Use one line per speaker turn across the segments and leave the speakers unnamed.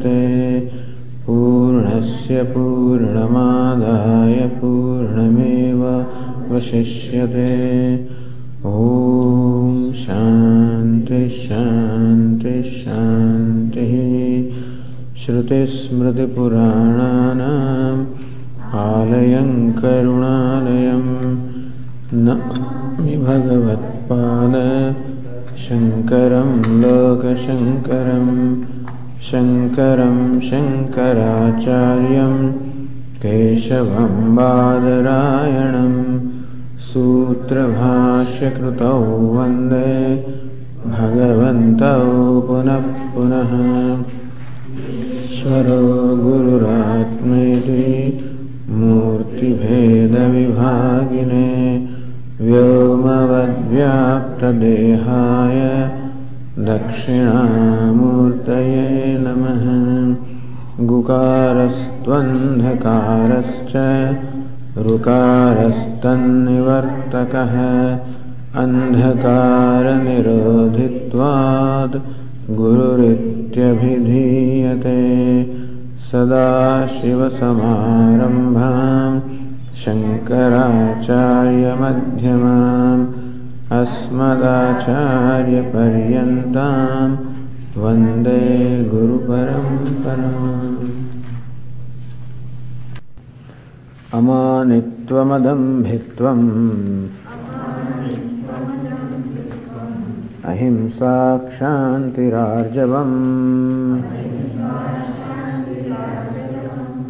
पूर्णमुदच्यते पूर्णस्य पूर्णमादाय पूर्णमेव वशिष्यते ॐ शान्ति शान्ति शान्तिः। श्रुतिस्मृतिपुराणानाम् आलयं करुणालयं। नमामि भगवत्पाद। शङ्करं लोकशङ्करं शङ्करं शङ्कराचार्यं केशवं बादरायणं सूत्रभाष्यकृतौ वन्दे भगवन्तौ पुनः पुनः। ईश्वरो गुरुरात्मेति मूर्तिभेदविभागिने व्योमवद्व्याप्तदेहाय दक्षिणामूर्तये नमः। गुकारस्त्वन्धकारश्च ऋकारस्तन्निवर्तकः अन्धकारनिरोधित्वात् गुरुरित्यभिधीयते। सदाशिवसमारम्भां शङ्कराचार्यमध्यमाम् अस्मदाचार्यपर्यन्तां वंदे गुरुपरम्पराम्। अमानित्वमदम्भित्वम् अहिंसाक्षान्तिरार्जवम्।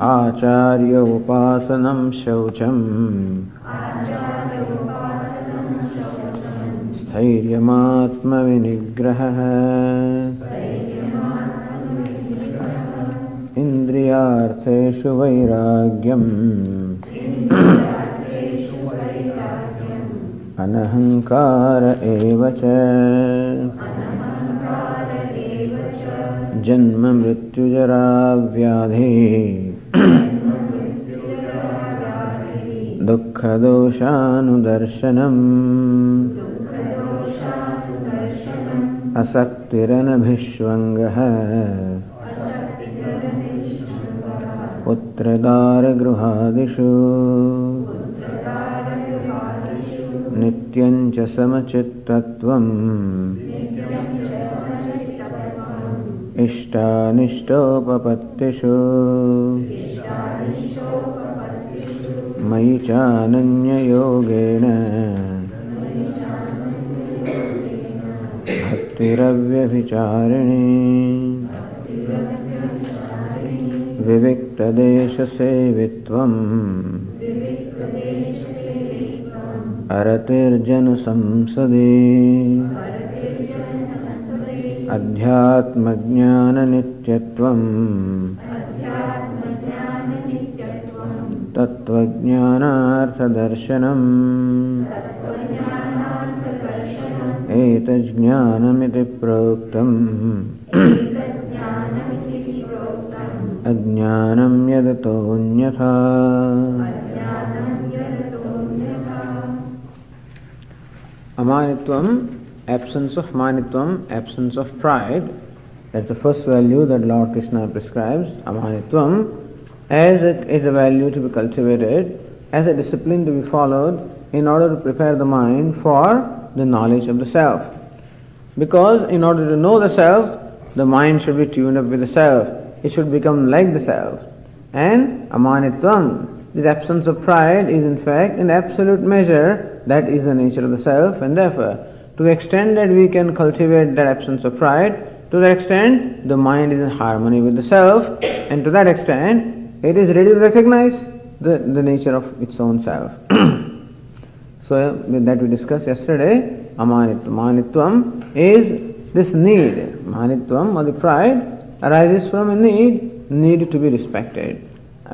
आचार्योपासनं शौचम्। स्थैर्यमात्मविनिग्रहः इन्द्रियार्थेषु वैराग्यम्। अनहङ्कार एव च। जन्ममृत्युजराव्याधि। दुःखदोषानुदर्शनम्। असक्तिरनभिष्वङ्गः। पुत्रदारगृहादिषु। नित्यं च समचित्तत्वम्। इष्टानिष्टोपपत्तिषु। मयि चानन्ययोगेन। भक्तिरव्यभिचारिणी। विविक्तदेशसेवित्वम्। अरतिर्जनसंसदि। अध्यात्मज्ञाननित्यत्वम्। तत्त्वज्ञानार्थदर्शनम्। एतज्ज्ञानमिति प्रोक्तम् अज्ञानं यदतोऽन्यथा Amanitvam, absence of manitvam, absence of pride. That's the first value that Lord Krishna prescribes, amanitvam, as it is a value to be cultivated, as a discipline to be followed in order to prepare the mind for the knowledge of the self. Because in order to know the self, the mind should be tuned up with the self. It should become like the self. And amanitvam, this absence of pride is in fact an absolute measure that is the nature of the self and therefore to the extent that we can cultivate that absence of pride, to that extent the mind is in harmony with the self and to that extent it is ready to recognize the, the nature of its own self. so that we discussed yesterday, amanitvam. Amanitvam is this need, manitvam or the pride, arises from a need, need to be respected.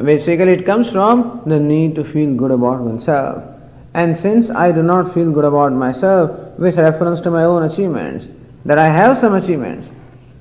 Basically, it comes from the need to feel good about oneself. And since I do not feel good about myself with reference to my own achievements, that I have some achievements,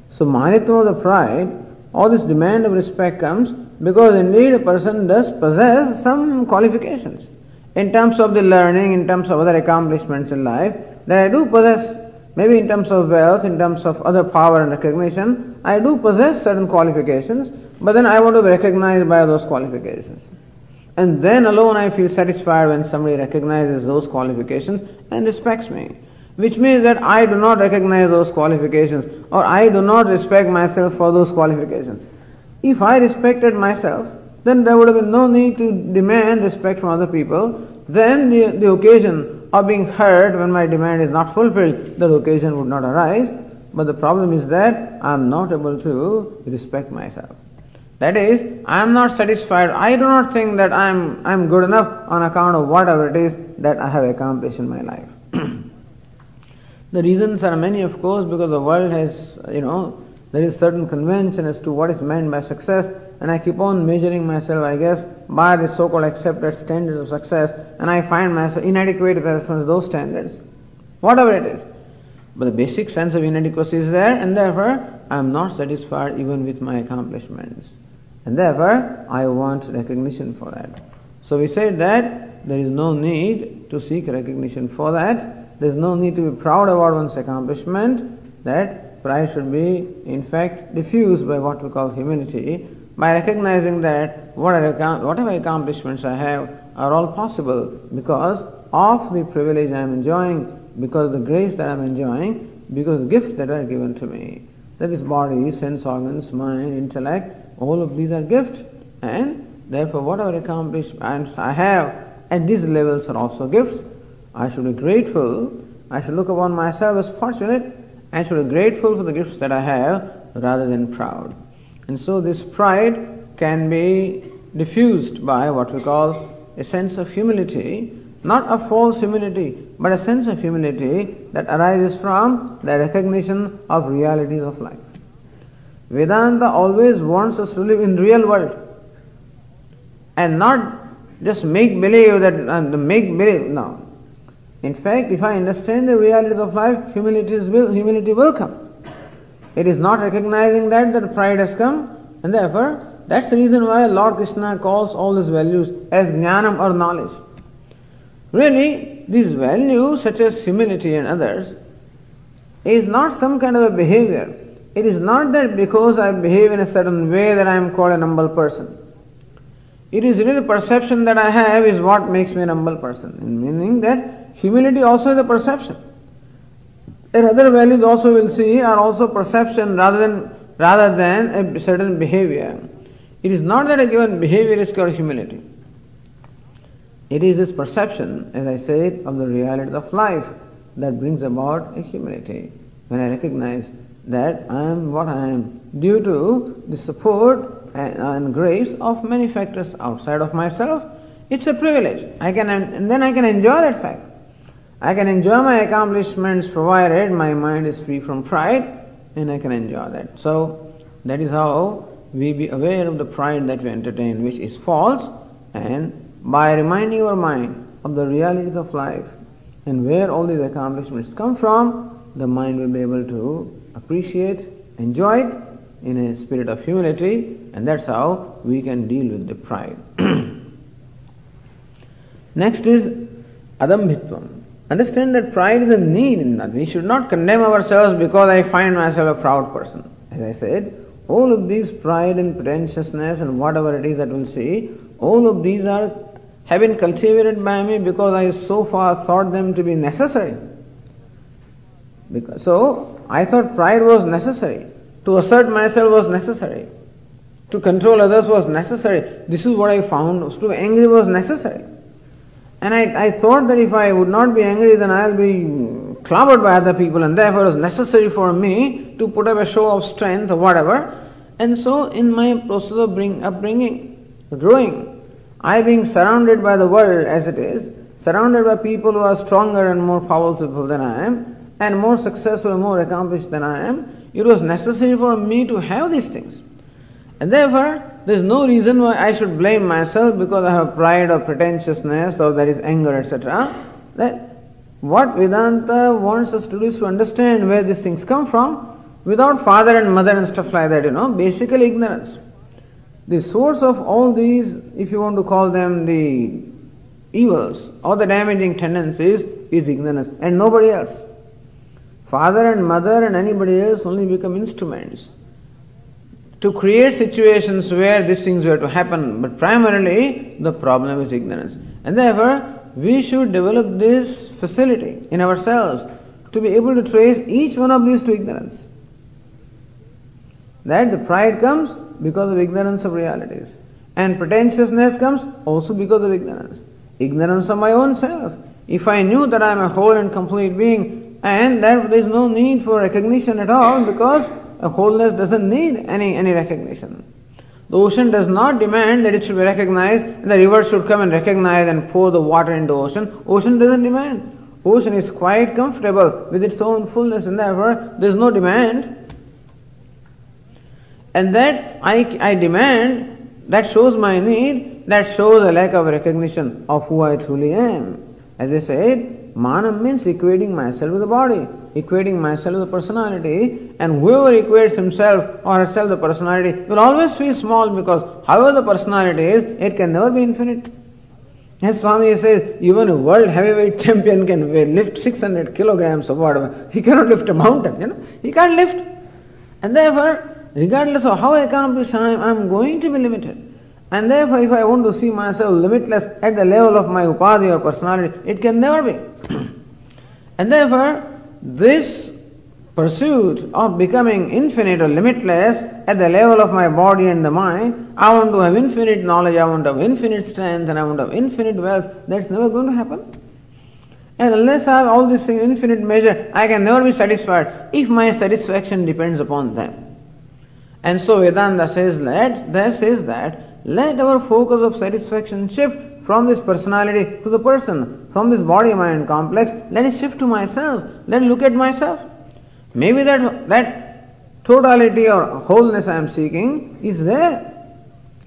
so manitvam of the pride, all this demand of respect comes because indeed a person does possess some qualifications in terms of the learning, in terms of other accomplishments in life, that I do possess. Maybe in terms of wealth, in terms of other power and recognition, I do possess certain qualifications, but then I want to be recognized by those qualifications. And then alone I feel satisfied when somebody recognizes those qualifications and respects me. Which means that I do not recognize those qualifications or I do not respect myself for those qualifications. If I respected myself, then there would have been no need to demand respect from other people. Then the, the occasion of being hurt when my demand is not fulfilled, that occasion would not arise. But the problem is that I am not able to respect myself. That is, I am not satisfied. I do not think that I am I am good enough on account of whatever it is that I have accomplished in my life. the reasons are many, of course, because the world has, you know, there is certain convention as to what is meant by success, and I keep on measuring myself, I guess, by the so-called accepted standards of success, and I find myself inadequate with reference to those standards, whatever it is. But the basic sense of inadequacy is there, and therefore I am not satisfied even with my accomplishments. And therefore, I want recognition for that. So we said that there is no need to seek recognition for that. There is no need to be proud about one's accomplishment. That pride should be, in fact, diffused by what we call humility, by recognizing that whatever, accomplishments I have are all possible because of the privilege I am enjoying, because of the grace that I am enjoying, because of the gifts that are given to me. That is body, sense organs, mind, intellect, all of these are gifts, and therefore, whatever accomplishments I have at these levels are also gifts. I should be grateful. I should look upon myself as fortunate. I should be grateful for the gifts that I have rather than proud. And so, this pride can be diffused by what we call a sense of humility, not a false humility, but a sense of humility that arises from the recognition of realities of life. Vedanta always wants us to live in real world and not just make believe that uh, make believe. No. In fact, if I understand the realities of life, humility will, humility will come. It is not recognizing that that pride has come, and therefore that's the reason why Lord Krishna calls all these values as jnanam or knowledge. Really, these values such as humility and others is not some kind of a behavior. It is not that because I behave in a certain way that I am called a humble person. It is really perception that I have is what makes me a humble person. Meaning that humility also is a perception. And other values also we'll see are also perception rather than rather than a certain behavior. It is not that a given behavior is called humility. It is this perception, as I said, of the realities of life that brings about a humility. When I recognize that I am what I am due to the support and, and, grace of many factors outside of myself. It's a privilege. I can and then I can enjoy that fact. I can enjoy my accomplishments provided my mind is free from pride and I can enjoy that. So that is how we be aware of the pride that we entertain which is false and by reminding our mind of the realities of life and where all these accomplishments come from, the mind will be able to appreciate, enjoy it in a spirit of humility, and that's how we can deal with the pride. Next is adambhitvam. Understand that pride is a need in that. We should not condemn ourselves because I find myself a proud person. As I said, all of these pride and pretentiousness and whatever it is that we'll see, all of these are have been cultivated by me because I so far thought them to be necessary. Because, so I thought pride was necessary. To assert myself was necessary. To control others was necessary. This is what I found. To be angry was necessary. And I, I thought that if I would not be angry, then I'll be clobbered by other people, and therefore it was necessary for me to put up a show of strength or whatever. And so, in my process of bring, upbringing, growing, I being surrounded by the world as it is, surrounded by people who are stronger and more powerful than I am, and more successful, more accomplished than I am, it was necessary for me to have these things. And therefore, there is no reason why I should blame myself because I have pride or pretentiousness or there is anger, etc. That what Vedanta wants us to do is to understand where these things come from without father and mother and stuff like that, you know, basically ignorance. The source of all these, if you want to call them the evils or the damaging tendencies, is ignorance and nobody else. Father and mother and anybody else only become instruments to create situations where these things were to happen, but primarily the problem is ignorance. And therefore, we should develop this facility in ourselves to be able to trace each one of these to ignorance. That the pride comes because of ignorance of realities, and pretentiousness comes also because of ignorance. Ignorance of my own self. If I knew that I am a whole and complete being, and that there is no need for recognition at all because a wholeness doesn't need any, any recognition. The ocean does not demand that it should be recognized, and the river should come and recognize and pour the water into ocean. Ocean doesn't demand. Ocean is quite comfortable with its own fullness, and therefore there is no demand. And that I, I demand, that shows my need, that shows a lack of recognition of who I truly am. As I said, manam means equating myself with the body equating myself with the personality, and whoever equates himself or herself the personality will always feel small because however the personality is, it can never be infinite. As Swami says, even a world heavyweight champion can lift 600 kilograms of whatever. He cannot lift a mountain, you know. He can't lift. And therefore, regardless of how accomplished I am, I am going to be limited. And therefore, if I want to see myself limitless at the level of my upadhi or personality, it can never be. and therefore, this pursuit of becoming infinite or limitless at the level of my body and the mind, I want to have infinite knowledge, I want to have infinite strength, and I want to have infinite wealth, that's never going to happen. And unless I have all this in infinite measure, I can never be satisfied if my satisfaction depends upon them. And so Vedanta says that says that let our focus of satisfaction shift from this personality to the person, from this body mind complex, let it shift to myself. Let it look at myself. Maybe that, that totality or wholeness I am seeking is there.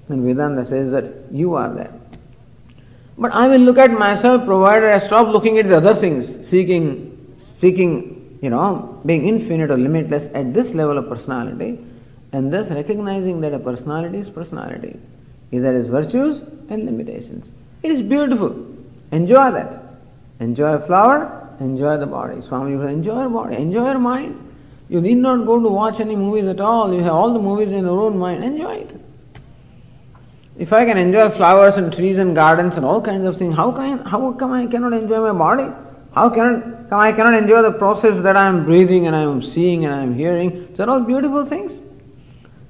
And Vedanta says that you are there. But I will look at myself provided I stop looking at the other things, seeking, seeking, you know, being infinite or limitless at this level of personality, and thus recognizing that a personality is personality. Either its virtues and limitations. It is beautiful. Enjoy that. Enjoy a flower, enjoy the body. Swami enjoy your body, enjoy your mind. You need not go to watch any movies at all. You have all the movies in your own mind. Enjoy it. If I can enjoy flowers and trees and gardens and all kinds of things, how can how come I cannot enjoy my body? How can I cannot enjoy the process that I am breathing and I am seeing and I am hearing? They're all beautiful things.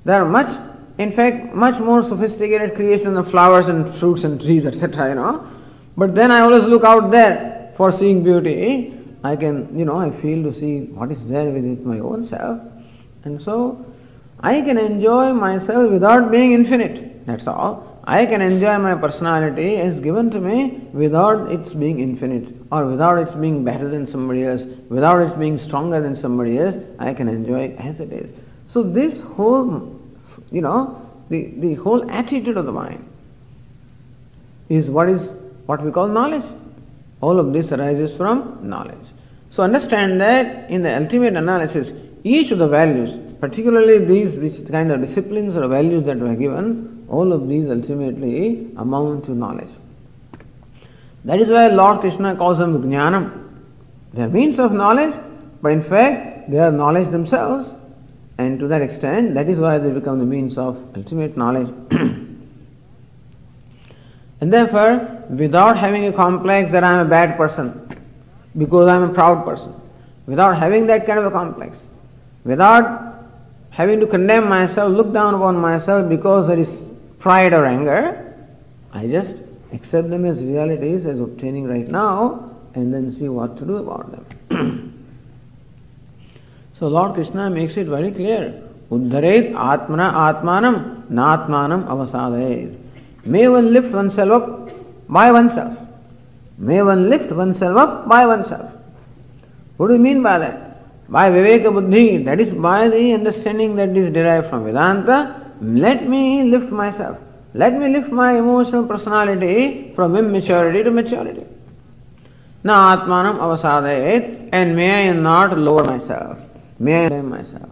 They are much in fact, much more sophisticated creation of flowers and fruits and trees, etc., you know. But then I always look out there for seeing beauty. I can, you know, I feel to see what is there within my own self. And so, I can enjoy myself without being infinite. That's all. I can enjoy my personality as given to me without its being infinite or without its being better than somebody else, without its being stronger than somebody else. I can enjoy as it is. So, this whole you know, the, the whole attitude of the mind is what is what we call knowledge. All of this arises from knowledge. So understand that in the ultimate analysis, each of the values, particularly these, these kind of disciplines or values that were given, all of these ultimately amount to knowledge. That is why Lord Krishna calls them jnanam. They are means of knowledge, but in fact they are knowledge themselves. And to that extent, that is why they become the means of ultimate knowledge. and therefore, without having a complex that I am a bad person, because I am a proud person, without having that kind of a complex, without having to condemn myself, look down upon myself because there is pride or anger, I just accept them as realities as obtaining right now and then see what to do about them. So Lord Krishna makes it very clear. Uddharet atmana atmanam natmanam avasadayet. May one lift oneself up by oneself. May one lift oneself up by oneself. What do you mean by that? By Viveka Buddhi, that is by the understanding that is derived from Vedanta, let me lift myself. Let me lift my emotional personality from immaturity to maturity. Now Atmanam avasadayet, and may I not lower myself. May I myself.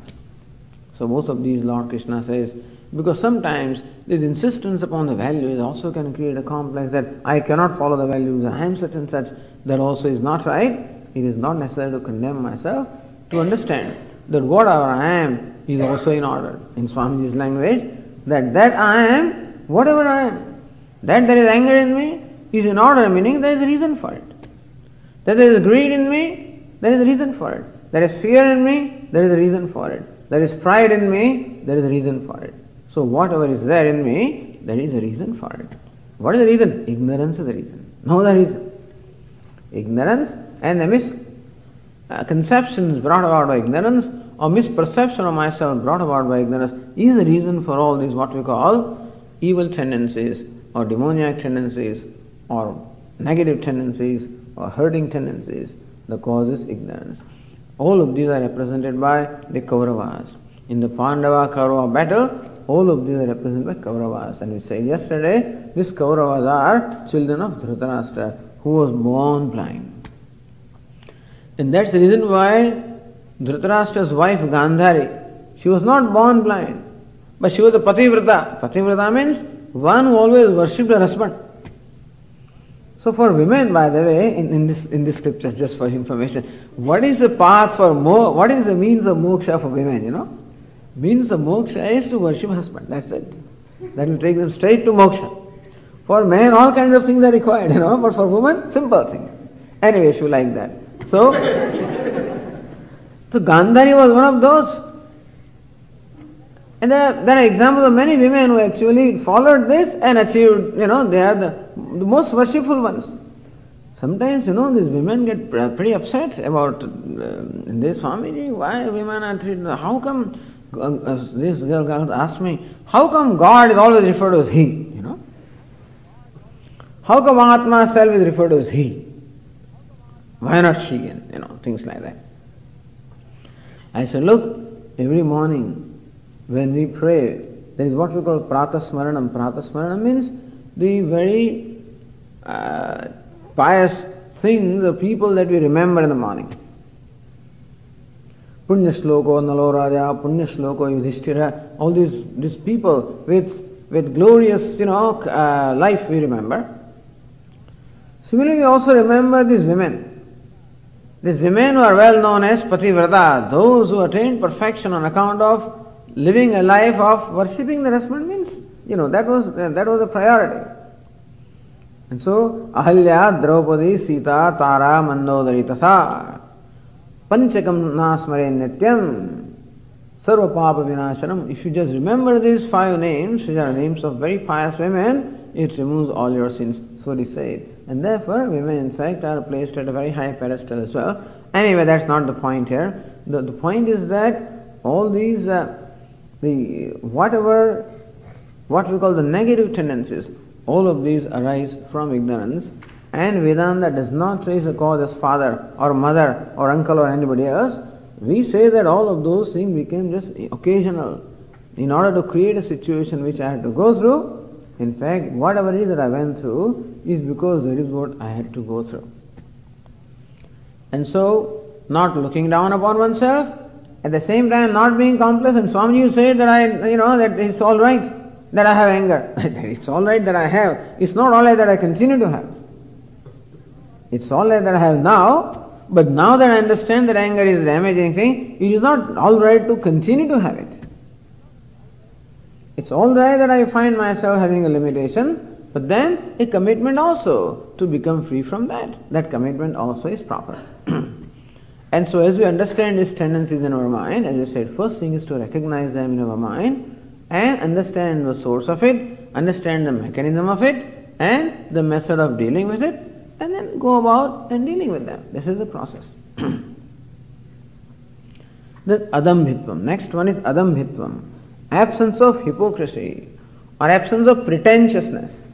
So both of these Lord Krishna says, because sometimes this insistence upon the values also can create a complex that I cannot follow the values, I am such and such, that also is not right. It is not necessary to condemn myself, to understand that whatever I am is also in order. In Swamiji's language, that that I am, whatever I am, that there is anger in me is in order, meaning there is a reason for it. That there is greed in me, there is a reason for it. There is fear in me, there is a reason for it. There is pride in me, there is a reason for it. So whatever is there in me, there is a reason for it. What is the reason? Ignorance is the reason. No other reason. Ignorance and the misconceptions uh, brought about by ignorance or misperception of myself brought about by ignorance is the reason for all these what we call evil tendencies or demoniac tendencies or negative tendencies or hurting tendencies. The cause is ignorance. All of these are represented by the Kauravas. In the Pandava Kaurava battle, all of these are represented by Kauravas. And we said yesterday, these Kauravas are children of Dhritarashtra, who was born blind. And that's the reason why Dhritarashtra's wife Gandhari, she was not born blind, but she was a pativrata. Pativrata means one who always worshipped her husband. So for women, by the way, in, in this in this scripture, just for information, what is the path for mo? What is the means of moksha for women? You know, means of moksha is to worship husband. That's it. That will take them straight to moksha. For men, all kinds of things are required, you know, but for women, simple thing. Anyway, you like that. So, so Gandhari was one of those. And there are, there are examples of many women who actually followed this and achieved, you know, they are the, the most worshipful ones. Sometimes, you know, these women get pretty upset about uh, this Swamiji, why women are treated, how come, uh, this girl asked me, how come God is always referred to as He, you know? How come Atma self is referred to as He? Why not she? And, you know, things like that. I said, look, every morning when we pray, there is what we call pratasmaranam. Pratasmaranam means the very uh, pious things, the people that we remember in the morning. Punya Sloko, Naloraja, Punya Sloko, Yudhishthira, all these, these people with, with glorious, you know, uh, life we remember. Similarly, we also remember these women. These women who are well known as Pativrata, those who attained perfection on account of living a life of worshipping the husband means, you know, that was, that was a priority. And so, Ahalya, Draupadi, Sita, Tara, Mandodari, Tatha, Panchakam Nasmare Nityam, Sarva Papa Vinashanam. If you just remember these five names, which are names of very pious women, it removes all your sins, so they say. And therefore, women, in fact, are placed at a very high pedestal as well. Anyway, that's not the point here. The, the point is that all these uh, the whatever what we call the negative tendencies, all of these arise from ignorance, and Vedanta does not trace the cause as father or mother or uncle or anybody else. We say that all of those things became just occasional in order to create a situation which I had to go through. In fact, whatever it is that I went through is because that is what I had to go through. And so, not looking down upon oneself, at the same time, not being complacent. Swamiji said that I, you know, that it's all right that I have anger. it's all right that I have. It's not all right that I continue to have. It's all right that I have now, but now that I understand that anger is damaging thing, it is not all right to continue to have it. It's all right that I find myself having a limitation, but then a commitment also to become free from that. That commitment also is proper. And so, as we understand these tendencies in our mind, as I said, first thing is to recognize them in our mind and understand the source of it, understand the mechanism of it, and the method of dealing with it, and then go about and dealing with them. This is the process. the adambhitvam. Next one is adambhitvam, absence of hypocrisy or absence of pretentiousness.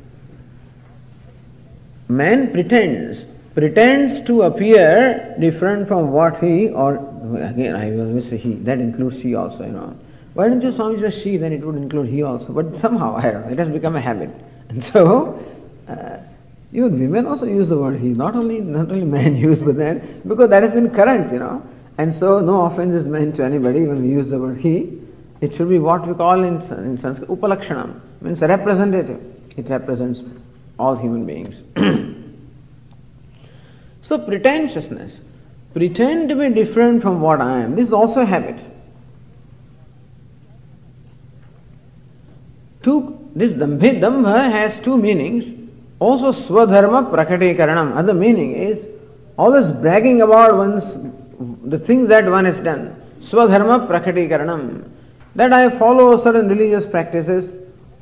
Man pretends pretends to appear different from what he, or again, I will say he, that includes she also, you know. Why don't you Swami just she, then it would include he also. But somehow, I don't know, it has become a habit. And so, uh, even women also use the word he, not only, not only men use, but then, because that has been current, you know. And so, no offense is meant to anybody when we use the word he. It should be what we call in, in Sanskrit upalakshanam, means representative. It represents all human beings. so, pretentiousness, pretend to be different from what I am. This is also a habit. Two, this dambhi, dambha has two meanings. Also, swadharma prakatikaranam. Other meaning is always bragging about one's the things that one has done. Swadharma prakatikaranam that I follow certain religious practices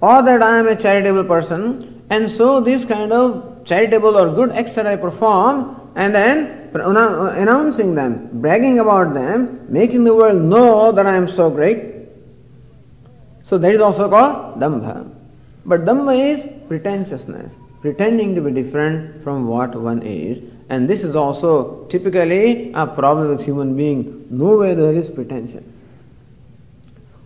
or that I am a charitable person and so this kind of charitable or good acts that I perform and then announcing them, bragging about them, making the world know that I am so great. So that is also called dambha. But dambha is pretentiousness, pretending to be different from what one is. And this is also typically a problem with human being. Nowhere there is pretension.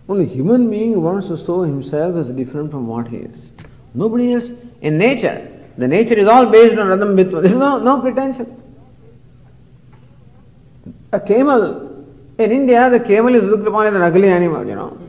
Only human being wants to show himself as different from what he is. Nobody else. In nature, the nature is all based on Radham. There is no, no pretension. A camel, in India, the camel is looked upon as an ugly animal, you know.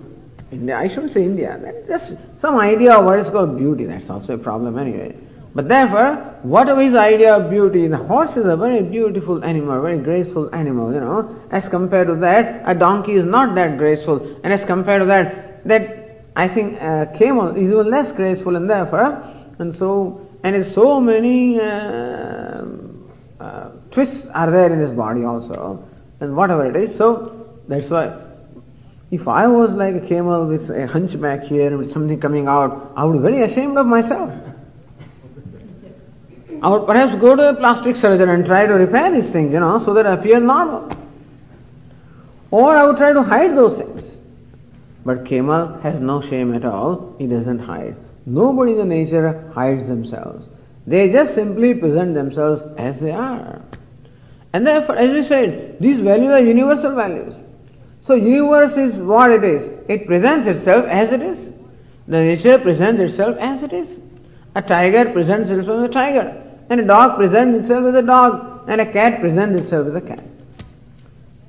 India, I shouldn't say India, just some idea of what is called beauty. That's also a problem anyway. But therefore, whatever his idea of beauty, the horse is a very beautiful animal, very graceful animal, you know. As compared to that, a donkey is not that graceful. And as compared to that, that I think a camel is even less graceful and therefore, and so, and so many uh, uh, twists are there in this body also, and whatever it is. So that's why if I was like a camel with a hunchback here with something coming out, I would be very ashamed of myself. I would perhaps go to a plastic surgeon and try to repair these things, you know, so that I appear normal. Or I would try to hide those things. But camel has no shame at all, he doesn't hide. Nobody in the nature hides themselves. They just simply present themselves as they are. And therefore, as we said, these values are universal values. So universe is what it is. It presents itself as it is. The nature presents itself as it is. A tiger presents itself as a tiger. And a dog presents itself as a dog, and a cat presents itself as a cat.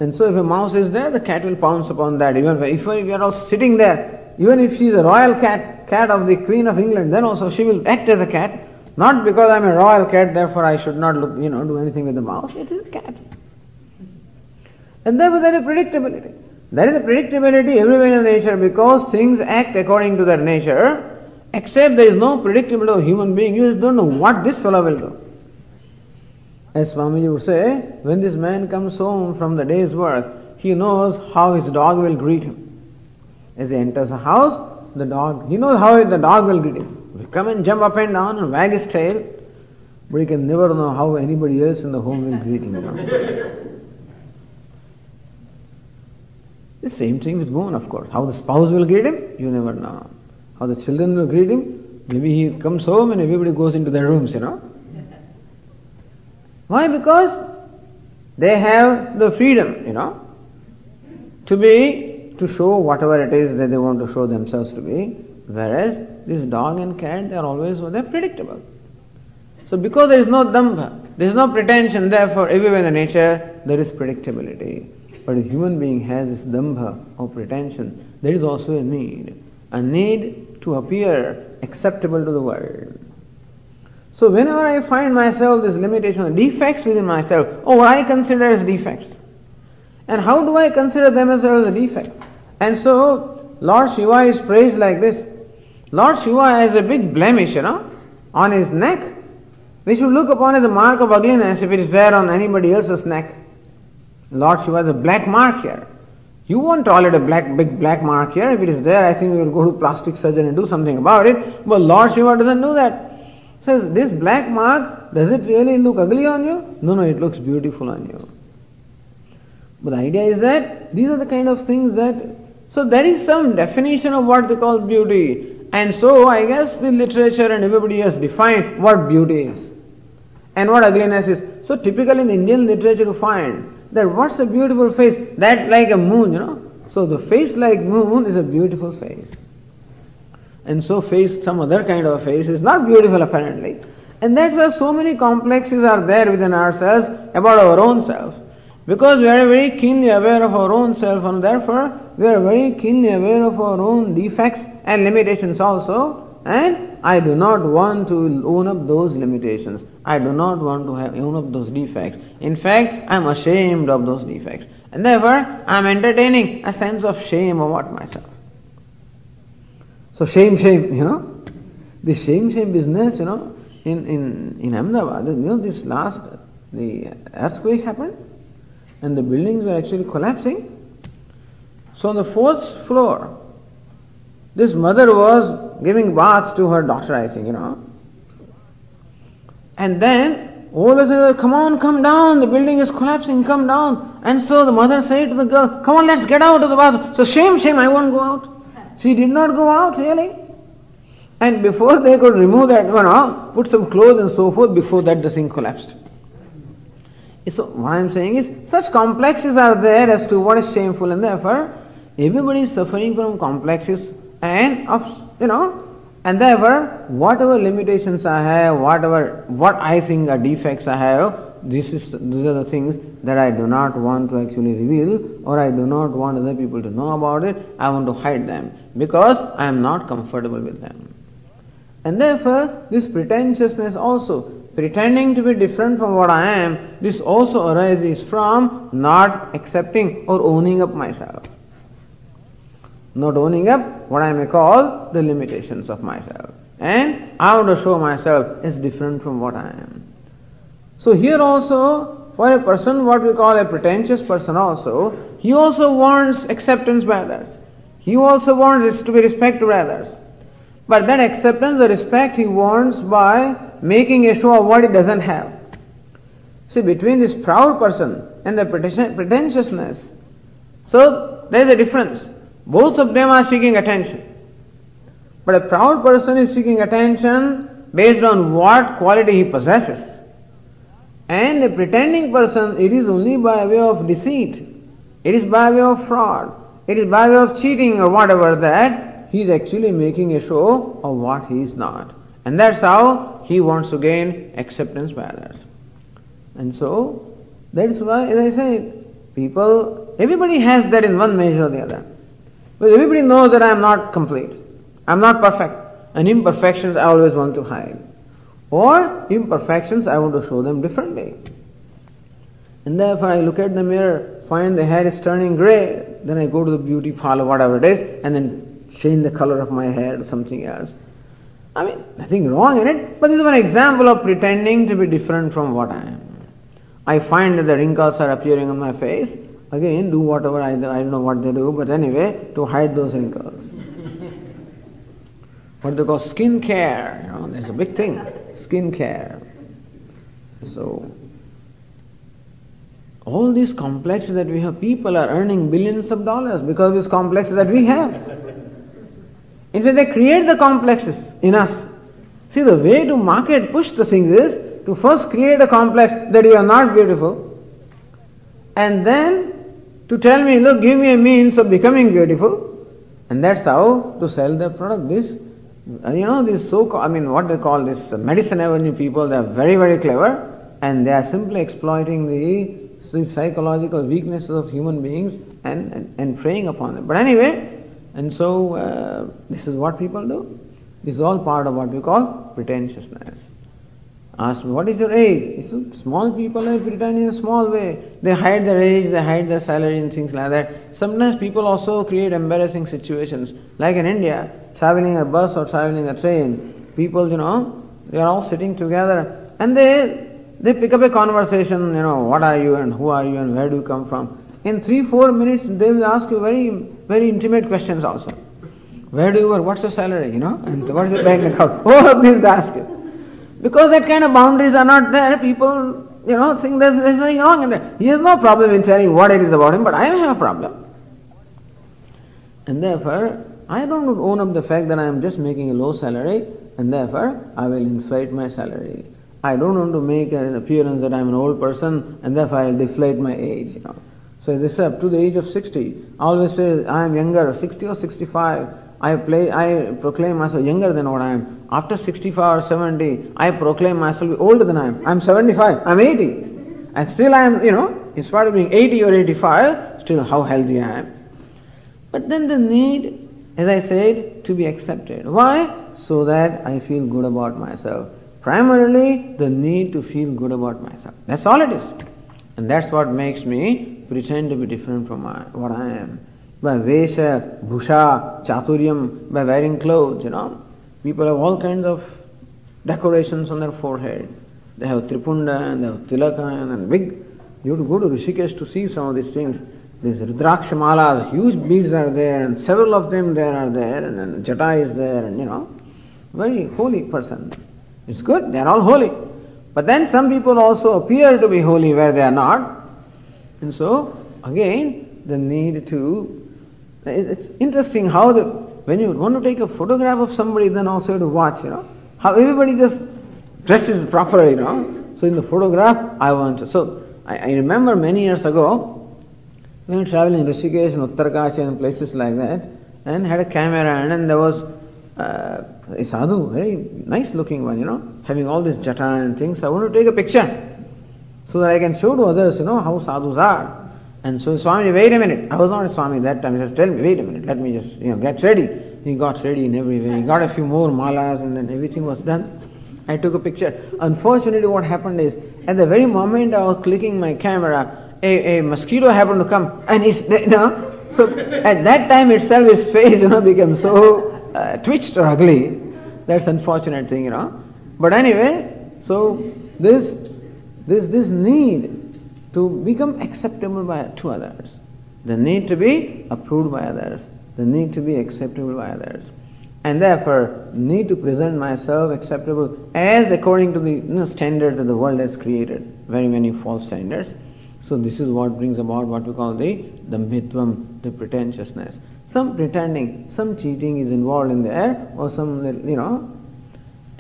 And so if a mouse is there, the cat will pounce upon that. Even if we are all sitting there, even if she is a royal cat, cat of the Queen of England, then also she will act as a cat. Not because I am a royal cat, therefore I should not look, you know, do anything with the mouse. It is a cat. And therefore there is predictability. There is a predictability everywhere in nature because things act according to their nature Except there is no predictability of human being, you just don't know what this fellow will do. As Swamiji would say, when this man comes home from the day's work, he knows how his dog will greet him. As he enters the house, the dog, he knows how the dog will greet him. He will come and jump up and down and wag his tail, but he can never know how anybody else in the home will greet him. You know? The same thing with woman, of course. How the spouse will greet him, you never know. How the children will greet him? Maybe he comes home and everybody goes into their rooms, you know. Why? Because they have the freedom, you know, to be, to show whatever it is that they want to show themselves to be. Whereas this dog and cat, they are always, they're predictable. So because there is no dambha, there is no pretension, therefore everywhere in the nature there is predictability. But a human being has this dambha or pretension, there is also a need. A need to appear acceptable to the world. So whenever I find myself this limitation, defects within myself, oh, I consider as defects. And how do I consider them as a defect? And so Lord Shiva is praised like this. Lord Shiva has a big blemish, you know, on his neck. We should look upon as a mark of ugliness if it is there on anybody else's neck. Lord Shiva has a black mark here. You won't tolerate a black, big black mark here. If it is there, I think we will go to plastic surgeon and do something about it. But Lord Shiva doesn't do that. Says, this black mark, does it really look ugly on you? No, no, it looks beautiful on you. But the idea is that these are the kind of things that, so there is some definition of what they call beauty. And so I guess the literature and everybody has defined what beauty is and what ugliness is. So typically in Indian literature you find that what's a beautiful face? That like a moon, you know. So the face like moon is a beautiful face. And so face, some other kind of a face is not beautiful apparently. And that's why so many complexes are there within ourselves about our own self. Because we are very keenly aware of our own self and therefore we are very keenly aware of our own defects and limitations also. And I do not want to own up those limitations. I do not want to have, own up those defects. In fact, I am ashamed of those defects. And therefore, I am entertaining a sense of shame about myself. So shame, shame, you know. This shame, shame business, you know, in, in, in Ahmedabad, you know, this last, the earthquake happened and the buildings were actually collapsing. So on the fourth floor, this mother was giving baths to her daughter, I think, you know. And then all of them, come on, come down, the building is collapsing, come down. And so the mother said to the girl, come on, let's get out of the bath. So shame, shame, I won't go out. She did not go out, really. And before they could remove that one off, put some clothes and so forth, before that the thing collapsed. So what I am saying is, such complexes are there as to what is shameful, and therefore everybody is suffering from complexes and of you know, and therefore whatever limitations I have, whatever what I think are defects I have, this is these are the things that I do not want to actually reveal, or I do not want other people to know about it. I want to hide them because I am not comfortable with them. And therefore, this pretentiousness also, pretending to be different from what I am, this also arises from not accepting or owning up myself. Not owning up what I may call the limitations of myself. And I want to show myself as different from what I am. So here also, for a person, what we call a pretentious person also, he also wants acceptance by others. He also wants to be respected by others. But that acceptance, the respect he wants by making a show of what he doesn't have. See, between this proud person and the pretentiousness, so there is a difference. Both of them are seeking attention. But a proud person is seeking attention based on what quality he possesses. And a pretending person, it is only by way of deceit. It is by way of fraud. It is by way of cheating or whatever that he is actually making a show of what he is not. And that's how he wants to gain acceptance by others. And so, that's why, as I said, people, everybody has that in one measure or the other. But everybody knows that I am not complete. I am not perfect. And imperfections I always want to hide. Or imperfections I want to show them differently. And therefore I look at the mirror, find the hair is turning grey, then I go to the beauty parlor, whatever it is, and then change the color of my hair or something else. I mean, nothing wrong in it, but this is an example of pretending to be different from what I am. I find that the wrinkles are appearing on my face. Again, do whatever I, I don't know what they do, but anyway, to hide those wrinkles. what they call skin care, you know, there's a big thing, skin care. So, all these complexes that we have, people are earning billions of dollars because of these complexes that we have. In fact, they create the complexes in us. See, the way to market, push the things is to first create a complex that you are not beautiful, and then to tell me, look, give me a means of becoming beautiful, and that's how to sell the product. This, uh, you know, this so I mean, what they call this uh, Madison Avenue people, they are very, very clever, and they are simply exploiting the, the psychological weaknesses of human beings and, and, and preying upon them. But anyway, and so uh, this is what people do. This is all part of what we call pretentiousness. Ask me, what is your age? small people are pretend in a small way. They hide their age, they hide their salary and things like that. Sometimes people also create embarrassing situations. Like in India, traveling a bus or traveling a train, people, you know, they are all sitting together and they they pick up a conversation, you know, what are you and who are you and where do you come from? In three, four minutes, they will ask you very, very intimate questions also. Where do you work? What's your salary? You know, and what's your bank account? All of these they ask you. Because that kind of boundaries are not there, people, you know, think there's, there's nothing wrong in that. He has no problem in telling what it is about him, but I have a problem. And therefore, I don't own up the fact that I am just making a low salary, and therefore I will inflate my salary. I don't want to make an appearance that I'm an old person and therefore I'll deflate my age, you know. So this up to the age of 60. I always say I am younger, 60 or 65. I play, I proclaim myself younger than what I am. After 65 or 70, I proclaim myself older than I am. I'm 75, I'm 80. And still I am, you know, in spite of being 80 or 85, still how healthy I am. But then the need, as I said, to be accepted. Why? So that I feel good about myself. Primarily, the need to feel good about myself. That's all it is. And that's what makes me pretend to be different from what I am. By Vesha, Bhusha, Chaturyam, by wearing clothes, you know. People have all kinds of decorations on their forehead. They have Tripunda and they have Tilaka and big. You have to go to Rishikesh to see some of these things. These Rudrakshamalas, huge beads are there, and several of them there are there, and Jata is there, and you know, very holy person. It's good, they are all holy. But then some people also appear to be holy where they are not. And so, again, the need to. It's interesting how the, when you want to take a photograph of somebody, then also you have to watch, you know, how everybody just dresses properly, you know. So in the photograph, I want to. So I, I remember many years ago, we were traveling in Rishikesh and Uttarakashi and places like that, and had a camera, and then there was uh, a sadhu, very nice looking one, you know, having all this jata and things. I want to take a picture so that I can show to others, you know, how sadhus are. And so Swami, wait a minute. I was not a Swami that time. He says, tell me, wait a minute, let me just, you know, get ready. He got ready in every way. He got a few more malas and then everything was done. I took a picture. Unfortunately, what happened is, at the very moment I was clicking my camera, a, a mosquito happened to come and he's, you know, so at that time itself his face, you know, became so uh, twitched or ugly. That's unfortunate thing, you know. But anyway, so this this this need to become acceptable by to others, the need to be approved by others, the need to be acceptable by others, and therefore need to present myself acceptable as according to the you know, standards that the world has created, very many false standards. So this is what brings about what we call the dambhitvam, the pretentiousness. Some pretending, some cheating is involved in there, or some, you know.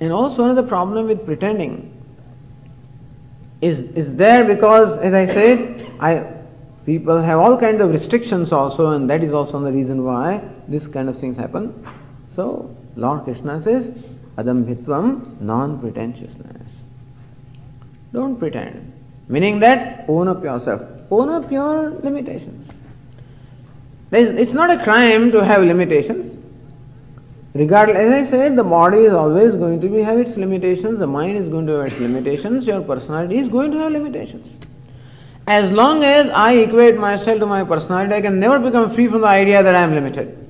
And also another problem with pretending is, is there because, as I said, I, people have all kinds of restrictions also, and that is also the reason why this kind of things happen. So, Lord Krishna says, Adambhitvam, non pretentiousness. Don't pretend. Meaning that own up yourself, own up your limitations. It's not a crime to have limitations. Regardless, as I said, the body is always going to be, have its limitations, the mind is going to have its limitations, your personality is going to have limitations. As long as I equate myself to my personality, I can never become free from the idea that I am limited.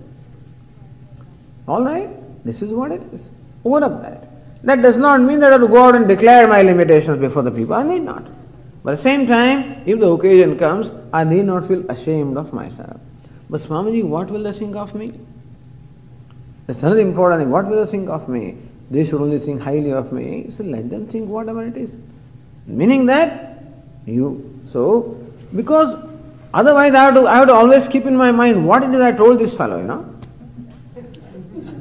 Alright, this is what it is. Own up that. That does not mean that I have to go out and declare my limitations before the people. I need not. But at the same time, if the occasion comes, I need not feel ashamed of myself. But Swamiji, what will they think of me? That's another important thing. What will they think of me? They should only think highly of me. So let them think whatever it is. Meaning that you, so, because otherwise I have, to, I have to always keep in my mind what it is I told this fellow, you know.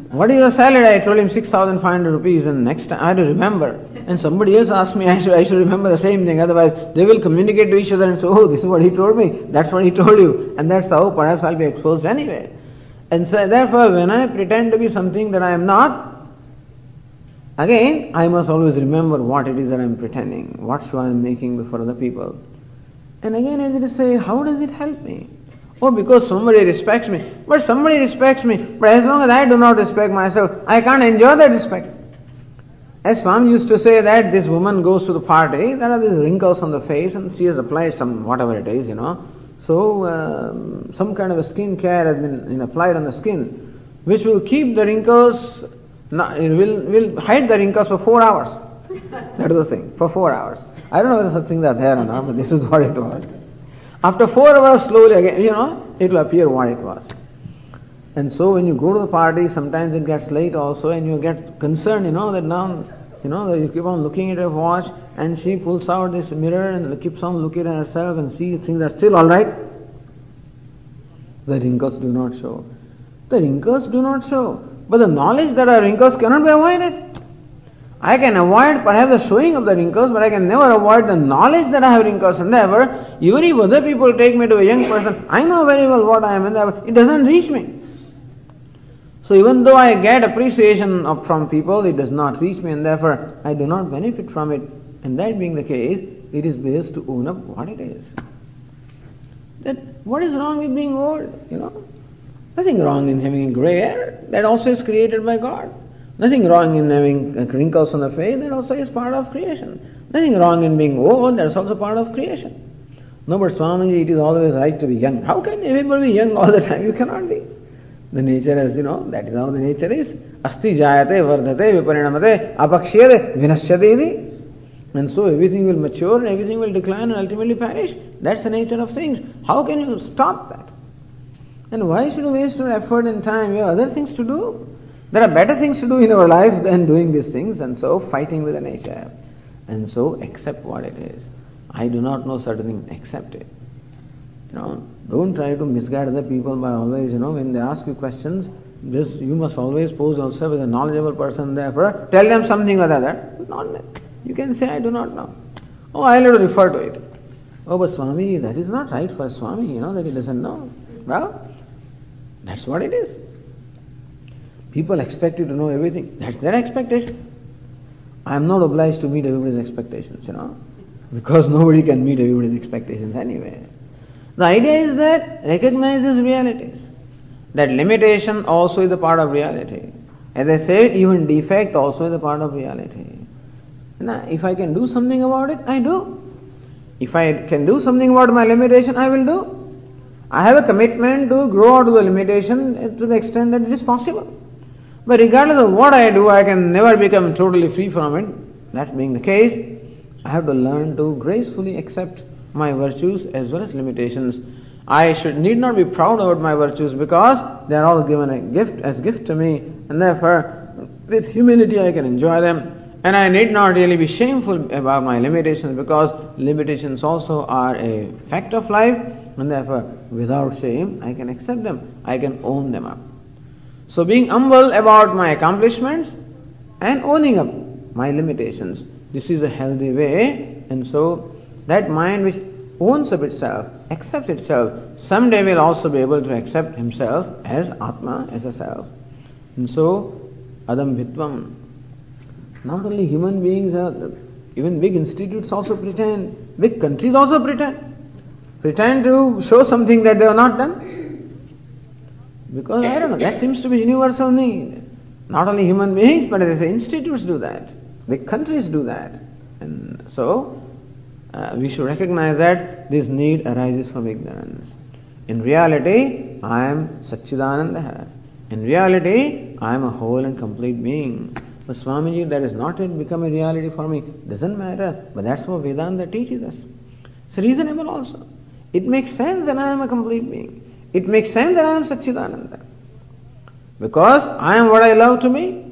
What is your salary? I told him 6,500 rupees and next time I have to remember. And somebody else asked me, I should, I should remember the same thing. Otherwise, they will communicate to each other and say, oh, this is what he told me. That's what he told you. And that's how perhaps I'll be exposed anyway. And so therefore, when I pretend to be something that I am not, again, I must always remember what it is that I am pretending, what show I am making before other people. And again, I just say, how does it help me? Oh, because somebody respects me. But somebody respects me. But as long as I do not respect myself, I can't enjoy that respect. As Swami used to say that this woman goes to the party, there are these wrinkles on the face and she has applied some, whatever it is, you know. So, um, some kind of a skin care has been you know, applied on the skin, which will keep the wrinkles, not, will, will hide the wrinkles for four hours. that is the thing, for four hours. I don't know whether such things are there or not, but this is what it was. After four hours, slowly again, you know, it will appear what it was. And so when you go to the party, sometimes it gets late also, and you get concerned, you know, that now you know, you keep on looking at her watch and she pulls out this mirror and keeps on looking at herself and sees things are still alright. The wrinkles do not show. The wrinkles do not show. But the knowledge that our wrinkles cannot be avoided. I can avoid perhaps the showing of the wrinkles, but I can never avoid the knowledge that I have wrinkles. And therefore, even if other people take me to a young person, I know very well what I am, and it doesn't reach me. So even though I get appreciation of, from people, it does not reach me, and therefore I do not benefit from it. And that being the case, it is best to own up what it is. That what is wrong with being old? You know, nothing wrong in having gray hair. That also is created by God. Nothing wrong in having uh, wrinkles on the face, that also is part of creation. Nothing wrong in being old, that's also part of creation. No, but Swamiji, it is always right to be young. How can everybody be young all the time? You cannot be. The nature is, you know, that is how the nature is. Asti jayate, vardhate, viparinamate, apakshyate, vinashyate. And so everything will mature and everything will decline and ultimately perish. That's the nature of things. How can you stop that? And why should you waste your effort and time? You have other things to do. There are better things to do in our life than doing these things, and so fighting with the nature. And so accept what it is. I do not know certain things, accept it. You know, don't try to misguide other people by always, you know, when they ask you questions, just you must always pose yourself as a knowledgeable person, therefore tell them something or other. Not you can say, I do not know. Oh, I'll have to refer to it. Oh, but Swami, that is not right for Swami, you know, that he doesn't know. Well, that's what it is. People expect you to know everything. That's their expectation. I am not obliged to meet everybody's expectations, you know, because nobody can meet everybody's expectations anyway. The idea is that recognizes realities. That limitation also is a part of reality. As I said, even defect also is a part of reality. Now, if I can do something about it, I do. If I can do something about my limitation, I will do. I have a commitment to grow out of the limitation to the extent that it is possible. But regardless of what I do, I can never become totally free from it. That being the case, I have to learn to gracefully accept my virtues as well as limitations. I should need not be proud about my virtues because they are all given a gift as gift to me, and therefore with humility I can enjoy them. And I need not really be shameful about my limitations because limitations also are a fact of life, and therefore without shame I can accept them, I can own them up. So being humble about my accomplishments and owning up my limitations, this is a healthy way. And so that mind which owns up itself, accepts itself, someday will also be able to accept himself as Atma, as a self. And so, Adambhitvam. Not only human beings, are, even big institutes also pretend, big countries also pretend. Pretend to show something that they have not done. Because I don't know, that seems to be universal need. Not only human beings, but as institutes do that. Big countries do that. And so, uh, we should recognize that this need arises from ignorance. In reality, I am Satchidananda. In reality, I am a whole and complete being. But Swamiji, that has not yet become a reality for me. Doesn't matter. But that's what Vedanta teaches us. It's reasonable also. It makes sense that I am a complete being. It makes sense that I am Satchidananda. Because I am what I love to be.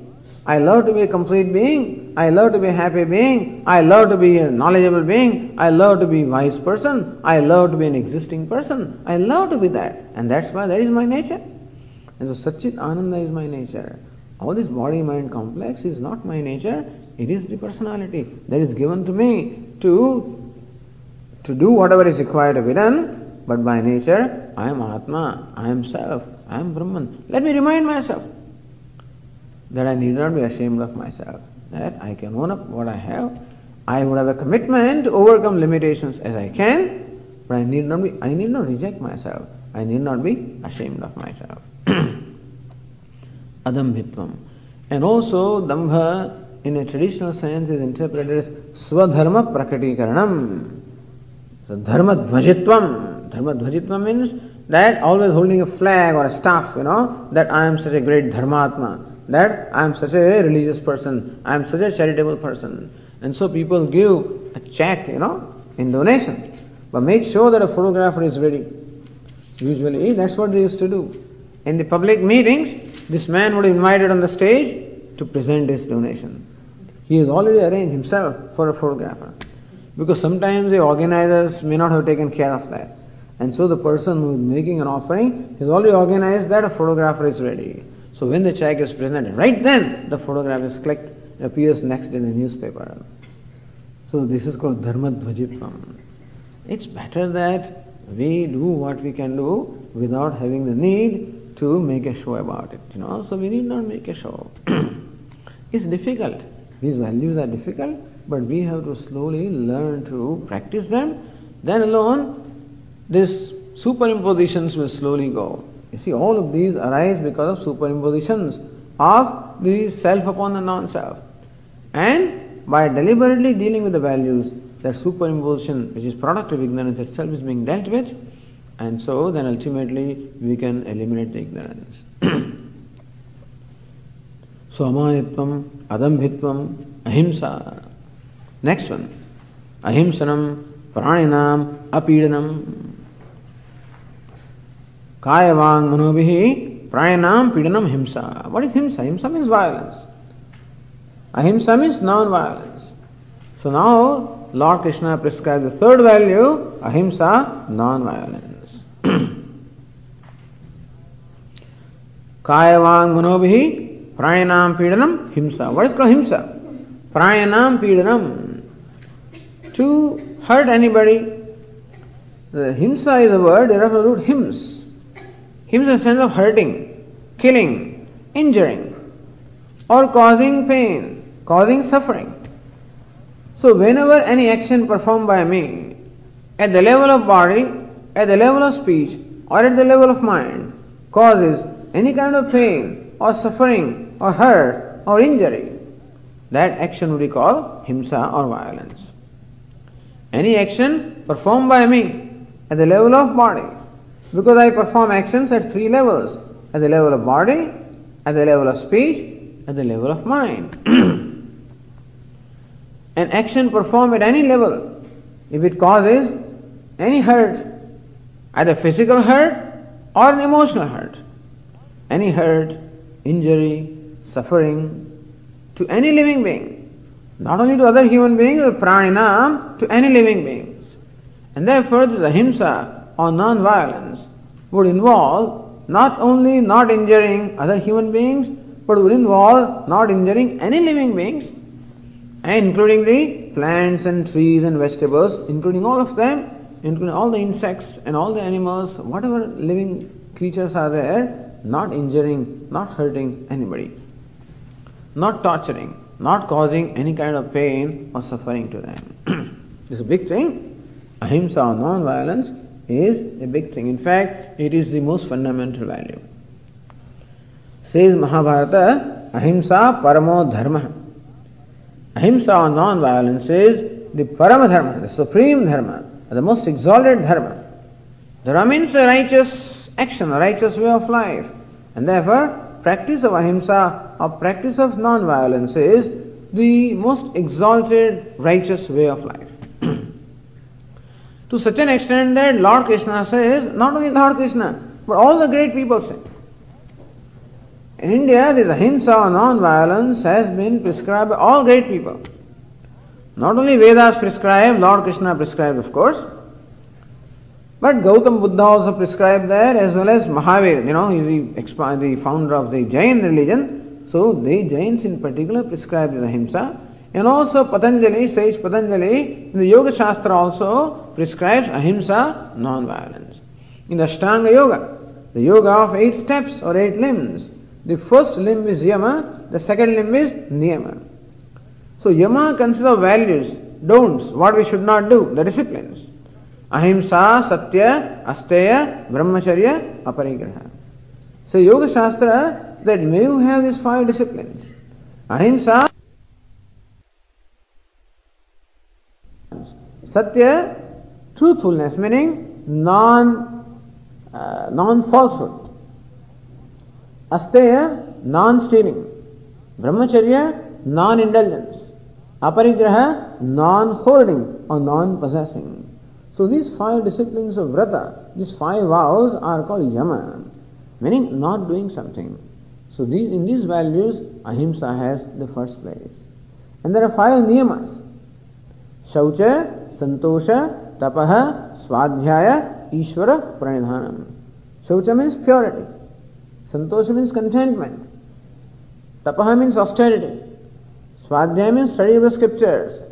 I love to be a complete being. I love to be a happy being. I love to be a knowledgeable being. I love to be a wise person. I love to be an existing person. I love to be that. And that's why that is my nature. And so Satchit Ananda is my nature. All this body mind complex is not my nature. It is the personality that is given to me to, to do whatever is required to be done but by nature, I am Atma, I am Self, I am Brahman. Let me remind myself that I need not be ashamed of myself, that I can own up what I have. I would have a commitment to overcome limitations as I can, but I need not be I need not reject myself. I need not be ashamed of myself. Adambhitvam. And also Dambha in a traditional sense is interpreted as Swadharma Prakatikaranam. So Dharma Dvajitvam. Dharma Dvajitva means that always holding a flag or a staff, you know, that I am such a great Dharmatma, that I am such a religious person, I am such a charitable person. And so people give a check, you know, in donation. But make sure that a photographer is ready. Usually that's what they used to do. In the public meetings, this man would be invited on the stage to present his donation. He has already arranged himself for a photographer. Because sometimes the organizers may not have taken care of that. And so the person who is making an offering has already organized that a photographer is ready. So when the check is presented, right then the photograph is clicked appears next in the newspaper. So this is called dharma dvajitvam. It's better that we do what we can do without having the need to make a show about it. You know, so we need not make a show. it's difficult. These values are difficult, but we have to slowly learn to practice them. Then alone, these superimpositions will slowly go. You see, all of these arise because of superimpositions of the self upon the non-self. And by deliberately dealing with the values, that superimposition, which is product of ignorance itself, is being dealt with, and so then ultimately we can eliminate the ignorance. so amanitvam, adambhitvam, ahimsa. Next one. Ahimsanam, praninam, apidanam. Kayavang manobhihi, praninam, pidanam, himsa. What is himsa? Himsa means violence. Ahimsa means non-violence. So now Lord Krishna prescribes the third value, ahimsa, non-violence. कायवांग मनोभि प्राणायाम पीड़नम हिंसा what is called हिंसा प्राणायाम पीड़नम to anybody the himsa is a word derived from the root hims in the sense of hurting killing injuring or causing pain causing suffering so whenever any action performed by me at the level of body at the level of speech or at the level of mind causes any kind of pain or suffering or hurt or injury, that action would be called himsa or violence. Any action performed by me at the level of body, because I perform actions at three levels at the level of body, at the level of speech, at the level of mind. An action performed at any level, if it causes any hurt, either physical hurt or an emotional hurt, any hurt, injury, suffering to any living being, not only to other human beings, but pranina to any living beings. And therefore, the ahimsa or non-violence would involve not only not injuring other human beings, but would involve not injuring any living beings, eh, including the plants and trees and vegetables, including all of them, including all the insects and all the animals, whatever living creatures are there, not injuring, not hurting anybody, not torturing, not causing any kind of pain or suffering to them. it's a big thing. Ahimsa non-violence is a big thing. In fact, it is the most fundamental value. Says Mahabharata, Ahimsa paramo dharma. Ahimsa or non-violence is the parama dharma, the supreme dharma, the most exalted dharma. Dharma means a righteous action, a righteous way of life. And therefore, practice of ahimsa or practice of non-violence is the most exalted righteous way of life. To such an extent that Lord Krishna says, not only Lord Krishna, but all the great people say. In India, this ahimsa or non-violence has been prescribed by all great people. Not only Vedas prescribe, Lord Krishna prescribes, of course, but Gautam Buddha also prescribed that as well as Mahavir, you know, he's the, the founder of the Jain religion. So the Jains in particular prescribed the ahimsa. And also Patanjali says, Patanjali, in the Yoga Shastra also prescribes ahimsa, non-violence. In the Ashtanga Yoga, the yoga of eight steps or eight limbs, the first limb is yama, the second limb is niyama. So yama considers values, don'ts, what we should not do, the disciplines. Ahimsa, satya, asteya, brahmacharya, aparigraha. So yoga shastra that may you have these five disciplines. Ahimsa satya truthfulness meaning non uh, non falsehood asteya non stealing brahmacharya non indulgence aparigraha non holding or non possessing So these five disciplines of vrata, these five vows are called yama, meaning not doing something. So these, in these values, ahimsa has the first place. And there are five niyamas. Shaucha, Santosha, Tapaha, Swadhyaya, Ishvara, Pranidhanam. Shaucha means purity. Santosha means contentment. Tapaha means austerity. Swadhyaya means study of the scriptures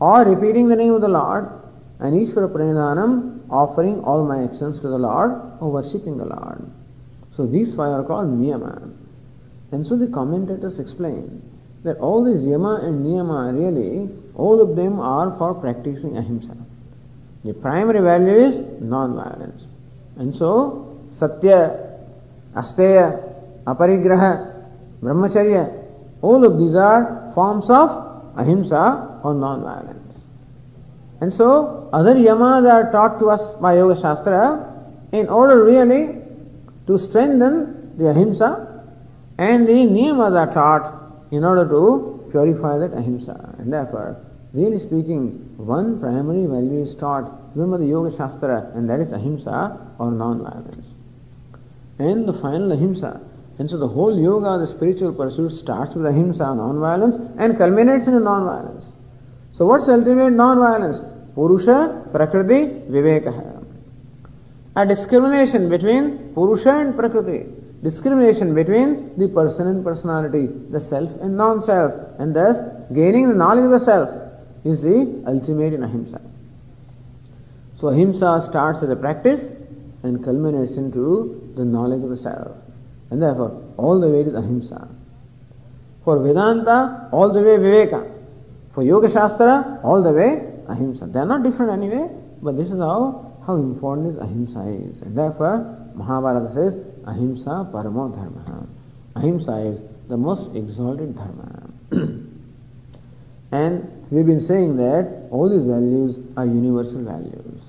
or repeating the name of the Lord and Ishvara Pranidhanam offering all my actions to the Lord or worshipping the Lord. So these five are called niyama. And so the commentators explain that all these yama and niyama really, all of them are for practicing ahimsa. The primary value is non-violence. And so, satya, asteya, aparigraha, brahmacharya, all of these are forms of ahimsa or non-violence. And so, other yamas are taught to us by Yoga Shastra in order really to strengthen the ahimsa, and the niyamas are taught in order to purify that ahimsa. And therefore, really speaking, one primary value is taught remember the Yoga Shastra, and that is ahimsa or non-violence. And the final ahimsa. And so the whole yoga, the spiritual pursuit, starts with ahimsa, non-violence, and culminates in non-violence. So what's ultimate non-violence? Purusha, Prakriti, Viveka. A discrimination between Purusha and Prakriti. Discrimination between the person and personality, the self and non-self, and thus gaining the knowledge of the self is the ultimate in ahimsa. So ahimsa starts as a practice and culminates into the knowledge of the self. And therefore, all the way is ahimsa. For Vedanta, all the way Viveka. For Yoga Shastra, all the way ahimsa. They are not different anyway, but this is how, how important this ahimsa is. And therefore, Mahabharata says, ahimsa paramo dharma. Ahimsa is the most exalted dharma. and we've been saying that all these values are universal values.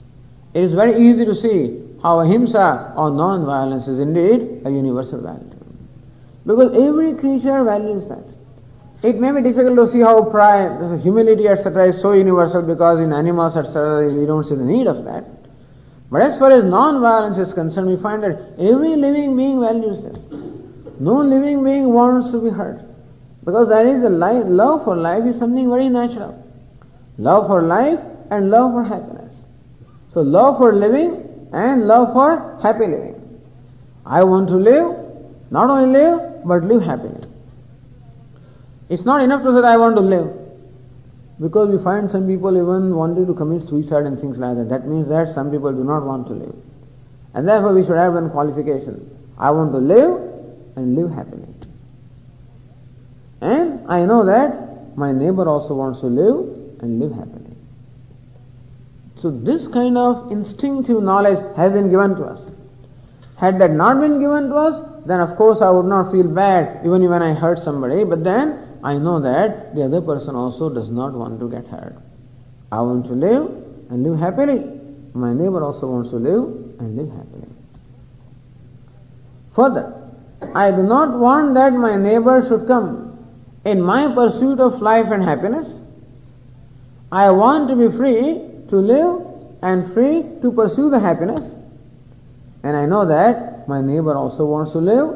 It is very easy to see how ahimsa or non-violence is indeed a universal value. Because every creature values that. It may be difficult to see how pride, humility, etc. is so universal because in animals, etc., we don't see the need of that. But as far as non-violence is concerned, we find that every living being values this. No living being wants to be hurt. Because there is a life, love for life is something very natural. Love for life and love for happiness. So love for living and love for happy living. I want to live, not only live, but live happily. It's not enough to say I want to live. Because we find some people even wanting to commit suicide and things like that. That means that some people do not want to live. And therefore we should have one qualification. I want to live and live happily. And I know that my neighbor also wants to live and live happily. So this kind of instinctive knowledge has been given to us. Had that not been given to us, then of course I would not feel bad even when I hurt somebody, but then I know that the other person also does not want to get hurt. I want to live and live happily. My neighbor also wants to live and live happily. Further, I do not want that my neighbor should come in my pursuit of life and happiness. I want to be free to live and free to pursue the happiness. And I know that my neighbor also wants to live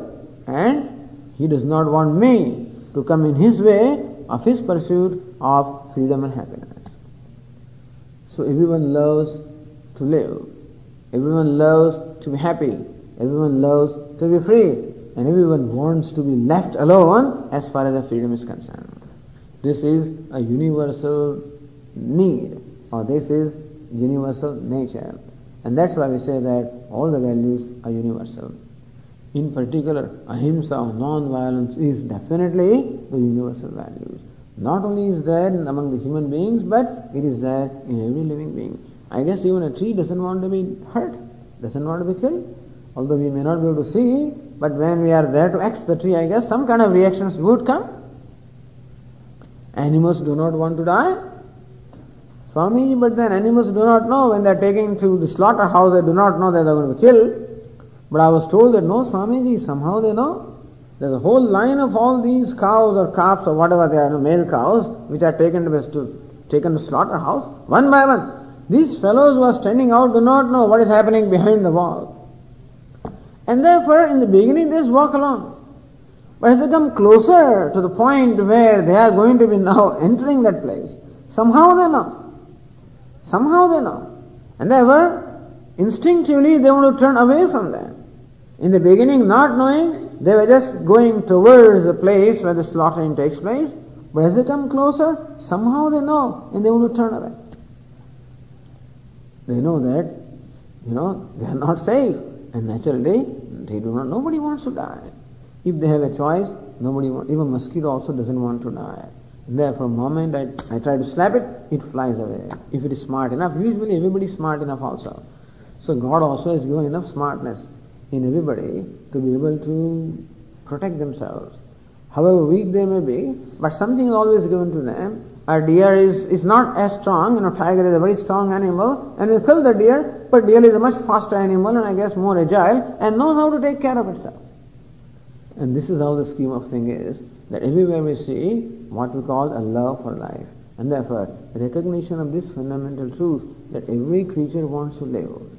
and he does not want me to come in his way of his pursuit of freedom and happiness. So everyone loves to live. Everyone loves to be happy. Everyone loves to be free. And everyone wants to be left alone as far as the freedom is concerned. This is a universal need, or this is universal nature. And that's why we say that all the values are universal. In particular, ahimsa or non-violence is definitely the universal values. Not only is there among the human beings, but it is there in every living being. I guess even a tree doesn't want to be hurt, doesn't want to be killed. Although we may not be able to see, but when we are there to axe the tree, I guess some kind of reactions would come. Animals do not want to die. Swami, but then animals do not know when they are taken to the slaughterhouse, they do not know that they are going to be killed. But I was told that no, Swamiji, somehow they know. There's a whole line of all these cows or calves or whatever they are, male cows, which are taken to, taken to slaughterhouse, one by one. These fellows who are standing out do not know what is happening behind the wall. And therefore, in the beginning, they just walk along. But as they come closer to the point where they are going to be now entering that place, somehow they know. Somehow they know. And therefore, instinctively they want to turn away from that. In the beginning, not knowing, they were just going towards the place where the slaughtering takes place. But as they come closer, somehow they know and they want to turn away. They know that, you know, they are not safe. And naturally, they do not, nobody wants to die. If they have a choice, nobody, even mosquito also doesn't want to die. Therefore, moment I, I try to slap it, it flies away. If it is smart enough, usually everybody is smart enough also. So God also has given enough smartness in everybody to be able to protect themselves. However weak they may be, but something is always given to them. A deer is, is not as strong, you know, tiger is a very strong animal, and you kill the deer, but deer is a much faster animal and I guess more agile and knows how to take care of itself. And this is how the scheme of thing is, that everywhere we see what we call a love for life. And therefore, recognition of this fundamental truth that every creature wants to live.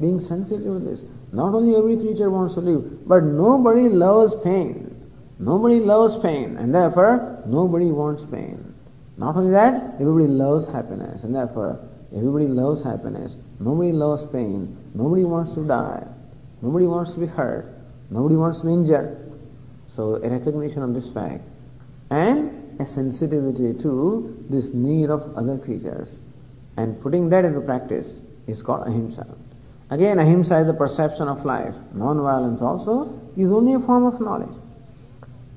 Being sensitive to this. Not only every creature wants to live, but nobody loves pain. Nobody loves pain, and therefore nobody wants pain. Not only that, everybody loves happiness, and therefore everybody loves happiness. Nobody loves pain. Nobody wants to die. Nobody wants to be hurt. Nobody wants to be injured. So a recognition of this fact and a sensitivity to this need of other creatures and putting that into practice is called ahimsa. Again, ahimsa is the perception of life. Non-violence also is only a form of knowledge.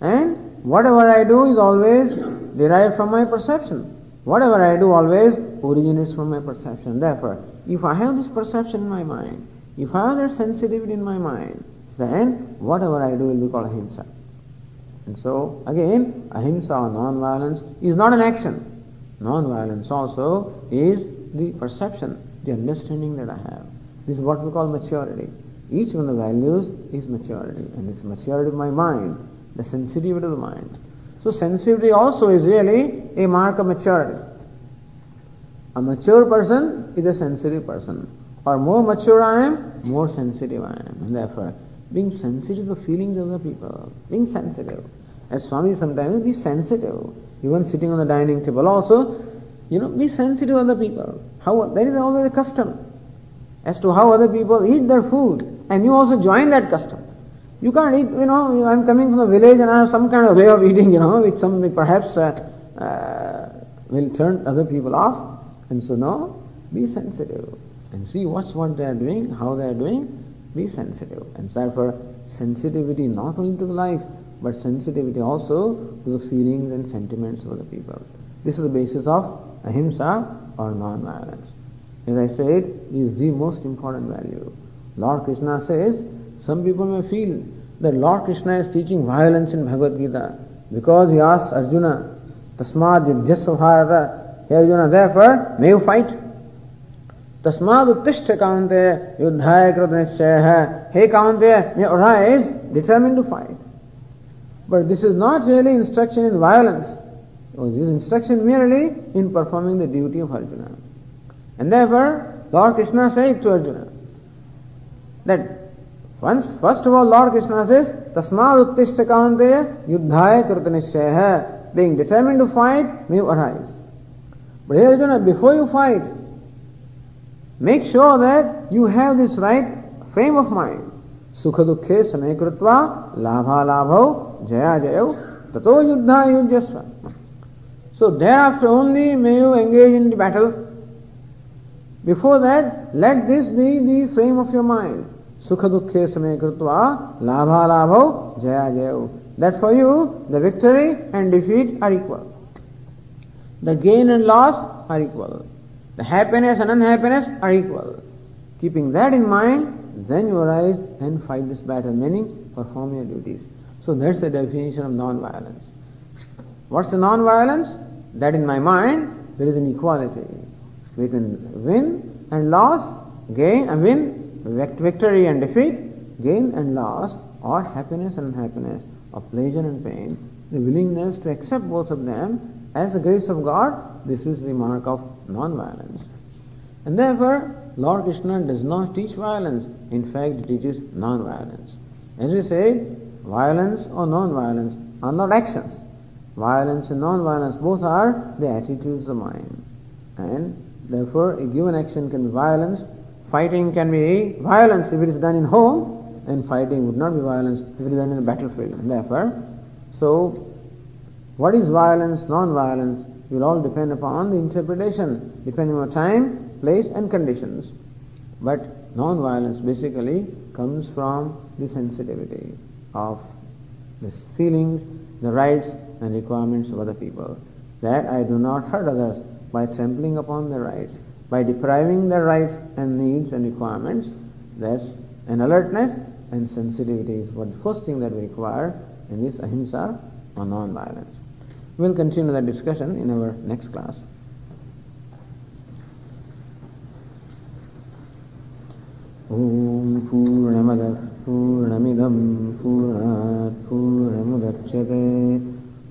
And whatever I do is always derived from my perception. Whatever I do always originates from my perception. Therefore, if I have this perception in my mind, if I have that sensitivity in my mind, then whatever I do will be called ahimsa. And so, again, ahimsa or non-violence is not an action. Non-violence also is the perception, the understanding that I have. This is what we call maturity. Each one of the values is maturity, and this maturity of my mind the sensitivity of the mind. So sensitivity also is really a mark of maturity. A mature person is a sensitive person. Or more mature I am, more sensitive I am. And therefore, being sensitive to the feelings of the people, being sensitive. As Swami sometimes, be sensitive. Even sitting on the dining table also, you know, be sensitive to other people. How there is always a custom. As to how other people eat their food. And you also join that custom. You can't eat, you know, I'm coming from the village and I have some kind of way of eating, you know, which some perhaps uh, uh, will turn other people off. And so, no, be sensitive and see what's what they are doing, how they are doing, be sensitive. And therefore, sensitivity not only to life, but sensitivity also to the feelings and sentiments of the people. This is the basis of ahimsa or non-violence. As I said, is the most important value. Lord Krishna says, some people may feel that Lord Krishna is teaching violence in Bhagavad Gita because he asks Arjuna, Tasmad Yudhyasva Hey Arjuna, therefore, may you fight. Tasmad Uttishta Kante Yudhaya Kratnishchaya, Hey Kante, may arise determined to fight. But this is not really instruction in violence. This is instruction merely in performing the duty of Arjuna. And therefore, Lord Krishna said to Arjuna that once, first of all, Lord Krishna says, Tasmad uttishta kaunteya yuddhaya kritanishya Being determined to fight, may you arise. But here Arjuna, before you fight, make sure that you have this right frame of mind. Sukha dukkhe samay krutva labha labho jaya jayo tato yuddha yujyasva. So thereafter only may you engage in the battle. Before that, let this be the frame of your mind. Sukha dukhe same krutva labha labhau jaya jayau. That for you the victory and defeat are equal. The gain and loss are equal. The happiness and unhappiness are equal. Keeping that in mind, then you arise and fight this battle, meaning perform your duties. So that's the definition of non-violence. What's the non-violence? That in my mind, there is an equality. We can win and loss, gain and win victory and defeat, gain and loss, or happiness and unhappiness, or pleasure and pain, the willingness to accept both of them as the grace of God, this is the mark of non-violence. And therefore, Lord Krishna does not teach violence, in fact, he teaches non-violence. As we said, violence or non-violence are not actions. Violence and non-violence both are the attitudes of the mind. And therefore, a given action can be violence Fighting can be violence if it is done in home, and fighting would not be violence if it is done in a battlefield. Therefore, so What is violence, non-violence, will all depend upon the interpretation, depending on time, place and conditions. But non-violence basically comes from the sensitivity of the feelings, the rights and requirements of other people. That I do not hurt others by trampling upon their rights, by depriving their rights and needs and requirements. That's an alertness and sensitivity is what the first thing that we require in this ahimsa or non-violence. We'll continue that discussion in our next class. ॐ पूर्णमदः पूर्णमिदं पूर्णात् पूर्णमुदच्यते